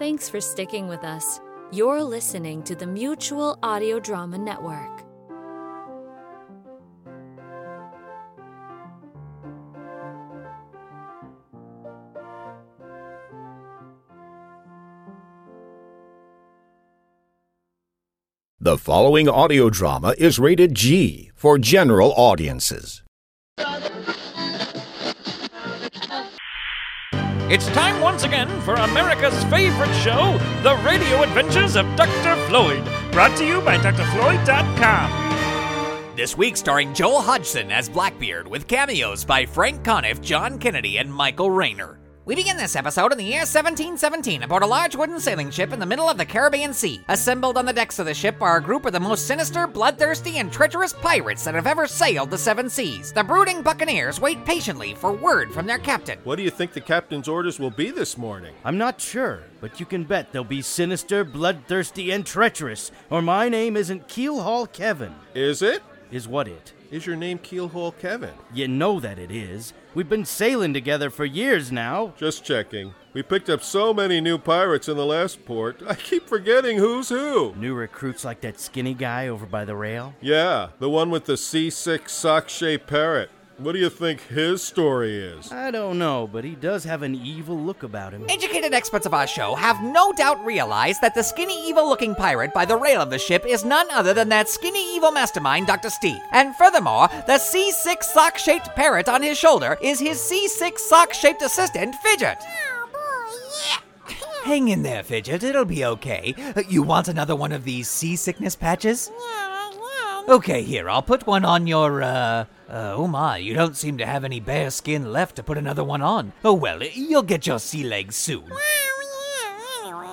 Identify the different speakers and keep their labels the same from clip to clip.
Speaker 1: Thanks for sticking with us. You're listening to the Mutual Audio Drama Network.
Speaker 2: The following audio drama is rated G for general audiences.
Speaker 3: It's time once again for America's favorite show, The Radio Adventures of Dr. Floyd, brought to you by drfloyd.com.
Speaker 4: This week, starring Joel Hodgson as Blackbeard, with cameos by Frank Conniff, John Kennedy, and Michael Rayner. We begin this episode in the year 1717 aboard a large wooden sailing ship in the middle of the Caribbean Sea. Assembled on the decks of the ship are a group of the most sinister, bloodthirsty, and treacherous pirates that have ever sailed the seven seas. The brooding buccaneers wait patiently for word from their captain.
Speaker 5: What do you think the captain's orders will be this morning?
Speaker 6: I'm not sure, but you can bet they'll be sinister, bloodthirsty, and treacherous, or my name isn't Keelhaul Kevin.
Speaker 5: Is it?
Speaker 6: Is what it?
Speaker 5: Is your name Keelhaul Kevin?
Speaker 6: You know that it is. We've been sailing together for years now.
Speaker 5: Just checking. We picked up so many new pirates in the last port, I keep forgetting who's who.
Speaker 6: New recruits like that skinny guy over by the rail?
Speaker 5: Yeah, the one with the C6 sock shaped parrot. What do you think his story is?
Speaker 6: I don't know, but he does have an evil look about him.
Speaker 4: Educated experts of our show have no doubt realized that the skinny, evil looking pirate by the rail of the ship is none other than that skinny, evil mastermind, Dr. Steve. And furthermore, the C6 sock shaped parrot on his shoulder is his C6 sock shaped assistant, Fidget. Hang in there, Fidget. It'll be okay. Uh, You want another one of these seasickness patches? Okay, here, I'll put one on your, uh, uh, oh my, you don't seem to have any bare skin left to put another one on. Oh well, you'll get your sea legs soon.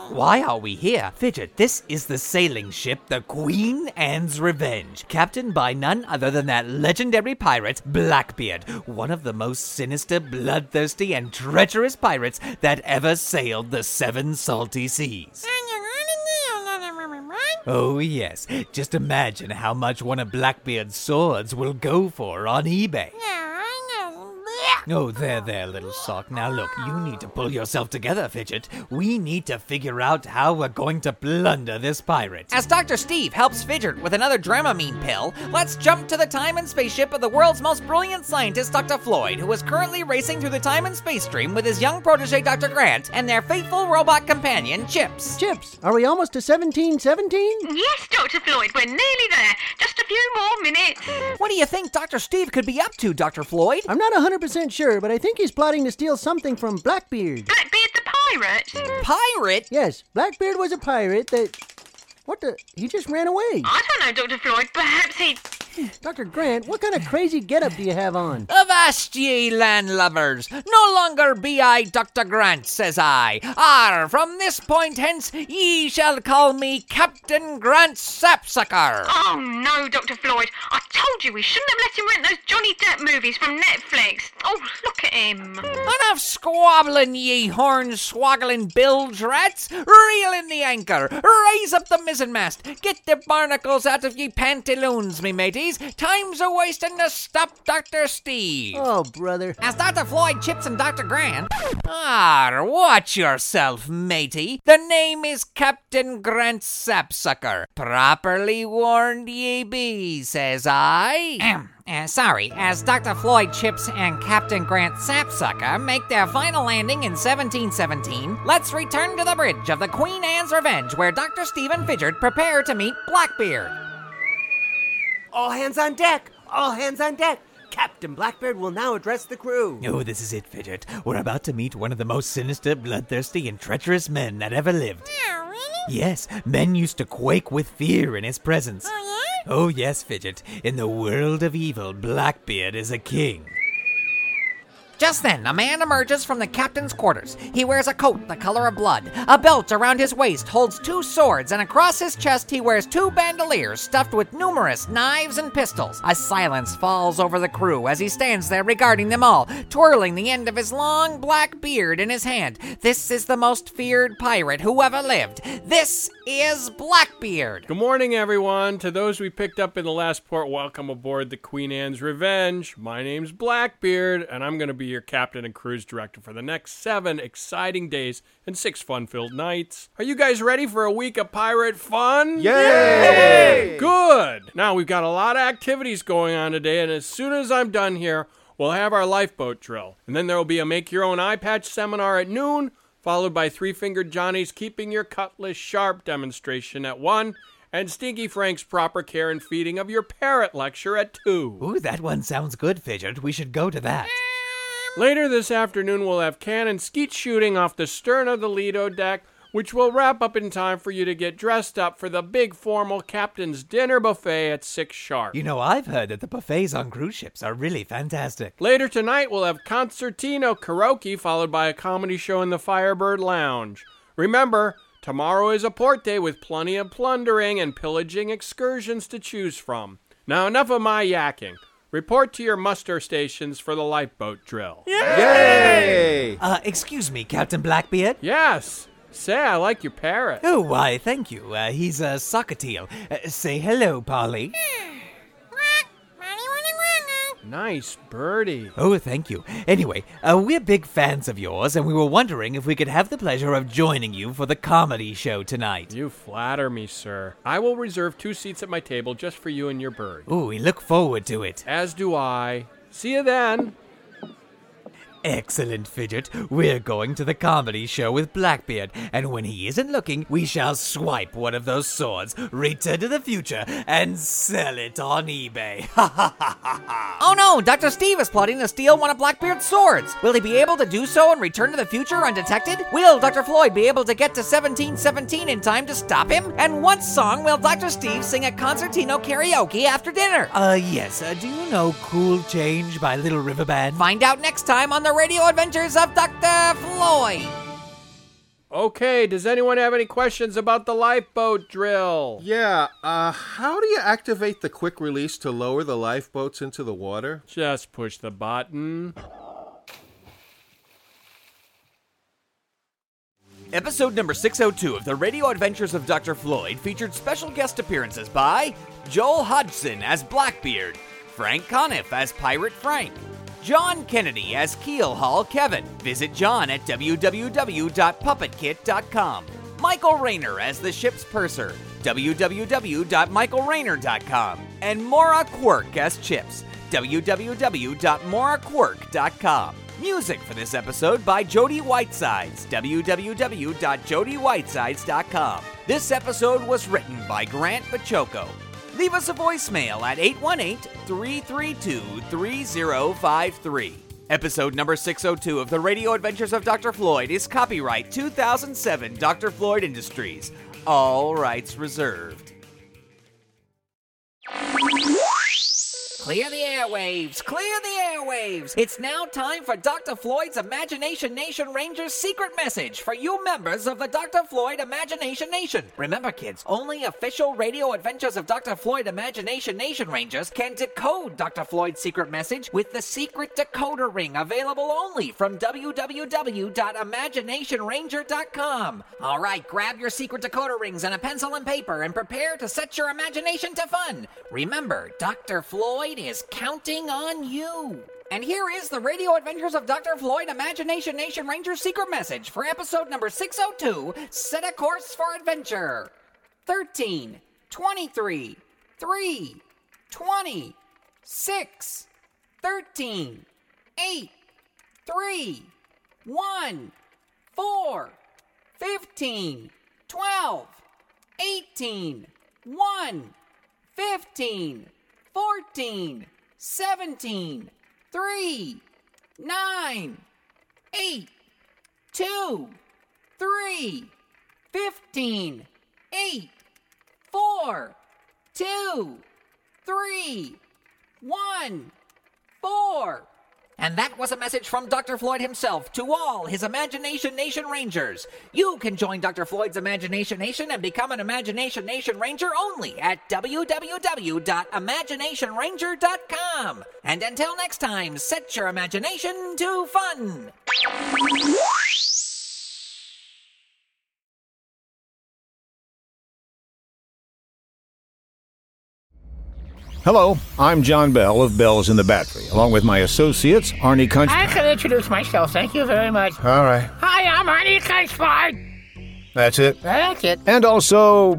Speaker 4: Why are we here? Fidget, this is the sailing ship, the Queen Anne's Revenge, captained by none other than that legendary pirate, Blackbeard, one of the most sinister, bloodthirsty, and treacherous pirates that ever sailed the seven salty seas. Oh, yes. Just imagine how much one of Blackbeard's swords will go for on eBay. Hmm. Oh, there, there, little sock. Now look, you need to pull yourself together, Fidget. We need to figure out how we're going to plunder this pirate. As Dr. Steve helps Fidget with another Dramamine pill, let's jump to the time and spaceship of the world's most brilliant scientist, Dr. Floyd, who is currently racing through the time and space stream with his young protege, Dr. Grant, and their faithful robot companion, Chips.
Speaker 7: Chips, are we almost to 1717?
Speaker 8: Yes, Dr. Floyd, we're nearly there. Just a few more minutes.
Speaker 4: What do you think Dr. Steve could be up to, Dr. Floyd?
Speaker 7: I'm not 100% sure, but I think he's plotting to steal something from Blackbeard.
Speaker 8: Blackbeard the pirate?
Speaker 4: Pirate?
Speaker 7: Yes, Blackbeard was a pirate that. What the? He just ran away.
Speaker 8: I don't know, Dr. Floyd. Perhaps he.
Speaker 7: Dr. Grant, what kind of crazy getup do you have on?
Speaker 4: Avast ye, landlubbers! No longer be I Dr. Grant, says I. Ar, from this point hence, ye shall call me Captain Grant Sapsucker.
Speaker 8: Oh no, Dr. Floyd. I told you we shouldn't have let him rent those Johnny Depp movies from Netflix. Oh, look at him.
Speaker 4: Enough squabbling, ye horn-swaggling bilge rats! Reel in the anchor! Raise up the mizzenmast! Get the barnacles out of ye pantaloons, me mateys! Time's a wasting to stop Dr. Steve!
Speaker 7: Oh, brother.
Speaker 4: As Dr. Floyd, Chips, and Dr. Grant. Ah, watch yourself, matey. The name is Captain Grant Sapsucker. Properly warned ye be, says I. Ahem. Uh, sorry, as Dr. Floyd Chips and Captain Grant Sapsucker make their final landing in 1717, let's return to the bridge of the Queen Anne's Revenge, where Dr. Stephen Fidget prepare to meet Blackbeard.
Speaker 9: All hands on deck! All hands on deck! Captain Blackbeard will now address the crew.
Speaker 4: Oh, this is it, Fidget. We're about to meet one of the most sinister, bloodthirsty, and treacherous men that ever lived.
Speaker 8: Oh, really?
Speaker 4: Yes, men used to quake with fear in his presence. Oh, yeah? Oh, yes, Fidget. In the world of evil, Blackbeard is a king. Just then, a man emerges from the captain's quarters. He wears a coat the color of blood. A belt around his waist holds two swords, and across his chest he wears two bandoliers stuffed with numerous knives and pistols. A silence falls over the crew as he stands there regarding them all, twirling the end of his long black beard in his hand. This is the most feared pirate who ever lived. This is Blackbeard.
Speaker 10: Good morning, everyone. To those we picked up in the last port, welcome aboard the Queen Anne's Revenge. My name's Blackbeard, and I'm going to be be your captain and cruise director for the next seven exciting days and six fun filled nights. Are you guys ready for a week of pirate fun?
Speaker 5: Yay!
Speaker 10: Good! Now, we've got a lot of activities going on today, and as soon as I'm done here, we'll have our lifeboat drill. And then there will be a make your own eye patch seminar at noon, followed by Three Fingered Johnny's Keeping Your Cutlass Sharp demonstration at 1, and Stinky Frank's Proper Care and Feeding of Your Parrot lecture at 2.
Speaker 11: Ooh, that one sounds good, Fidget. We should go to that.
Speaker 10: Later this afternoon, we'll have cannon skeet shooting off the stern of the Lido deck, which will wrap up in time for you to get dressed up for the big formal captain's dinner buffet at 6 sharp.
Speaker 11: You know, I've heard that the buffets on cruise ships are really fantastic.
Speaker 10: Later tonight, we'll have concertino karaoke followed by a comedy show in the Firebird Lounge. Remember, tomorrow is a port day with plenty of plundering and pillaging excursions to choose from. Now, enough of my yakking. Report to your muster stations for the lifeboat drill.
Speaker 5: Yay!
Speaker 11: Uh, excuse me, Captain Blackbeard?
Speaker 10: Yes. Say, I like your parrot.
Speaker 11: Oh, why, thank you. Uh, he's a sockatiel. Uh, say hello, Polly.
Speaker 10: Nice birdie.
Speaker 11: Oh, thank you. Anyway, uh, we're big fans of yours, and we were wondering if we could have the pleasure of joining you for the comedy show tonight.
Speaker 10: You flatter me, sir. I will reserve two seats at my table just for you and your bird.
Speaker 11: Ooh, we look forward to it.
Speaker 10: As do I. See you then.
Speaker 11: Excellent, Fidget. We're going to the comedy show with Blackbeard, and when he isn't looking, we shall swipe one of those swords, return to the future, and sell it on eBay. Ha ha ha ha ha!
Speaker 4: Oh no, Dr. Steve is plotting to steal one of Blackbeard's swords. Will he be able to do so and return to the future undetected? Will Dr. Floyd be able to get to 1717 in time to stop him? And what song will Dr. Steve sing at concertino karaoke after dinner?
Speaker 11: Uh, yes. Uh, do you know Cool Change by Little River Band?
Speaker 4: Find out next time on the radio adventures of Dr. Floyd.
Speaker 10: Okay, does anyone have any questions about the lifeboat drill?
Speaker 5: Yeah, uh, how do you activate the quick release to lower the lifeboats into the water?
Speaker 10: Just push the button.
Speaker 4: Episode number 602 of the Radio Adventures of Dr. Floyd featured special guest appearances by Joel Hodgson as Blackbeard, Frank Conniff as Pirate Frank, John Kennedy as Keelhaul Kevin. Visit John at www.puppetkit.com. Michael Rayner as the ship's purser. www.michaelrayner.com. And Maura Quirk as Chips. www.mauraquirk.com. Music for this episode by Jody Whitesides. www.jodywhitesides.com. This episode was written by Grant Baciocco. Leave us a voicemail at 818 332 3053. Episode number 602 of the Radio Adventures of Dr. Floyd is copyright 2007 Dr. Floyd Industries. All rights reserved. Clear the airwaves! Clear the airwaves! It's now time for Dr. Floyd's Imagination Nation Rangers secret message for you members of the Dr. Floyd Imagination Nation. Remember, kids, only official radio adventures of Dr. Floyd Imagination Nation Rangers can decode Dr. Floyd's secret message with the secret decoder ring available only from www.imaginationranger.com. All right, grab your secret decoder rings and a pencil and paper and prepare to set your imagination to fun. Remember, Dr. Floyd is counting on you. And here is the Radio Adventures of Dr. Floyd Imagination Nation Ranger secret message for episode number 602 Set a Course for Adventure. 13, 23, 3, 20, 6, 13, 8, 3, 1, 4, 15, 12, 18, 1, 15, 14, 17, 3, 9, 8, 2, 3, 15, 8, 4, 2, 3, 1, 4. And that was a message from Dr. Floyd himself to all his Imagination Nation Rangers. You can join Dr. Floyd's Imagination Nation and become an Imagination Nation Ranger only at www.imaginationranger.com. And until next time, set your imagination to fun.
Speaker 2: Hello, I'm John Bell of Bells in the Battery, along with my associates, Arnie Kunch.
Speaker 12: I can introduce myself. Thank you very much.
Speaker 2: All right,
Speaker 12: Hi, I'm Arnie Kunchbard.
Speaker 2: that's it.
Speaker 12: That's it.
Speaker 2: And also,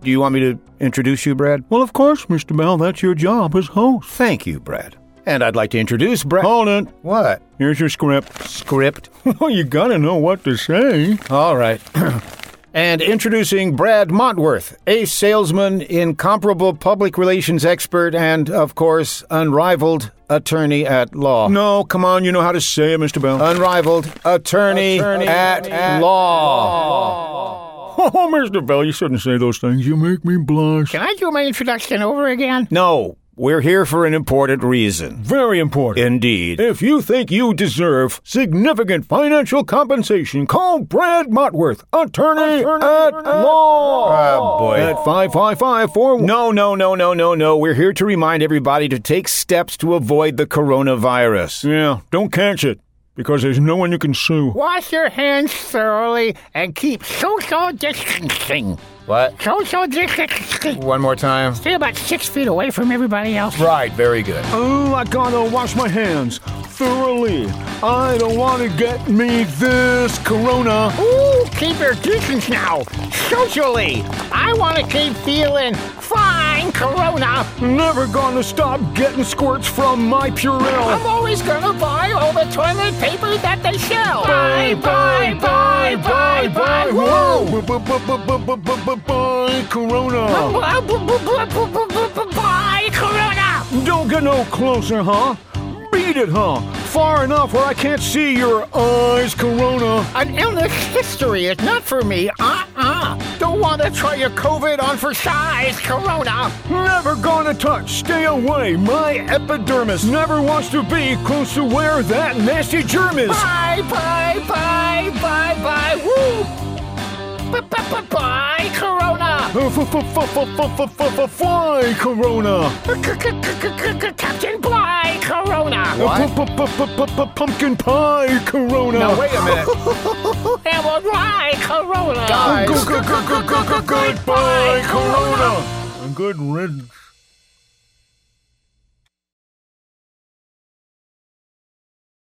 Speaker 2: do you want me to introduce you, Brad?
Speaker 13: Well, of course, Mr. Bell. That's your job as host.
Speaker 2: Thank you, Brad. And I'd like to introduce Brad.
Speaker 13: Hold it.
Speaker 2: What?
Speaker 13: Here's your script.
Speaker 2: Script?
Speaker 13: Well, you gotta know what to say.
Speaker 2: All right. and introducing Brad Montworth, a salesman, incomparable public relations expert, and, of course, unrivaled attorney at law.
Speaker 13: No, come on, you know how to say it, Mr. Bell.
Speaker 2: Unrivaled attorney, at, law.
Speaker 13: Oh, Mr. Bell, you shouldn't say those things. You make me blush.
Speaker 12: Can I do my introduction over again?
Speaker 2: No, we're here for an important reason.
Speaker 13: Very important.
Speaker 2: Indeed.
Speaker 13: If you think you deserve significant financial compensation, call Brad Motworth, attorney, at law.
Speaker 2: Oh, boy.
Speaker 13: At 555
Speaker 2: No, no, no, no, no, no. We're here to remind everybody to take steps to avoid the coronavirus.
Speaker 13: Yeah, don't catch it, because there's no one you can sue.
Speaker 12: Wash your hands thoroughly and keep social distancing.
Speaker 2: What?
Speaker 12: Social distancing.
Speaker 2: One more time.
Speaker 12: Stay about six feet away from everybody else.
Speaker 2: Right, very good.
Speaker 13: Oh, I gotta wash my hands thoroughly. I don't want to get me this corona.
Speaker 12: Ooh, keep your distance now. Socially. I want to keep feeling fine, Corona.
Speaker 13: Never gonna stop getting squirts from my Purell.
Speaker 12: I'm always gonna buy all the toilet paper that they sell. Buy, buy, buy, buy, buy. Whoa.
Speaker 13: Bye, Corona.
Speaker 12: Buy, Corona.
Speaker 13: Don't get no closer, huh? Beat it, huh? Far enough where I can't see your eyes, Corona.
Speaker 12: An illness history is not for me. Uh-uh. Don't want to try your COVID on for size, Corona.
Speaker 13: Never gonna touch. Stay away. My epidermis never wants to be close to where that nasty germ is.
Speaker 12: Bye, bye, bye, bye, bye. Woo. Bye, Corona.
Speaker 13: Fly, Corona.
Speaker 12: Captain Bligh, Corona.
Speaker 13: Pumpkin pie, Corona.
Speaker 2: Now, wait a minute.
Speaker 12: And we'll ride Corona.
Speaker 2: Guys.
Speaker 13: Goodbye, Corona. Good riddance.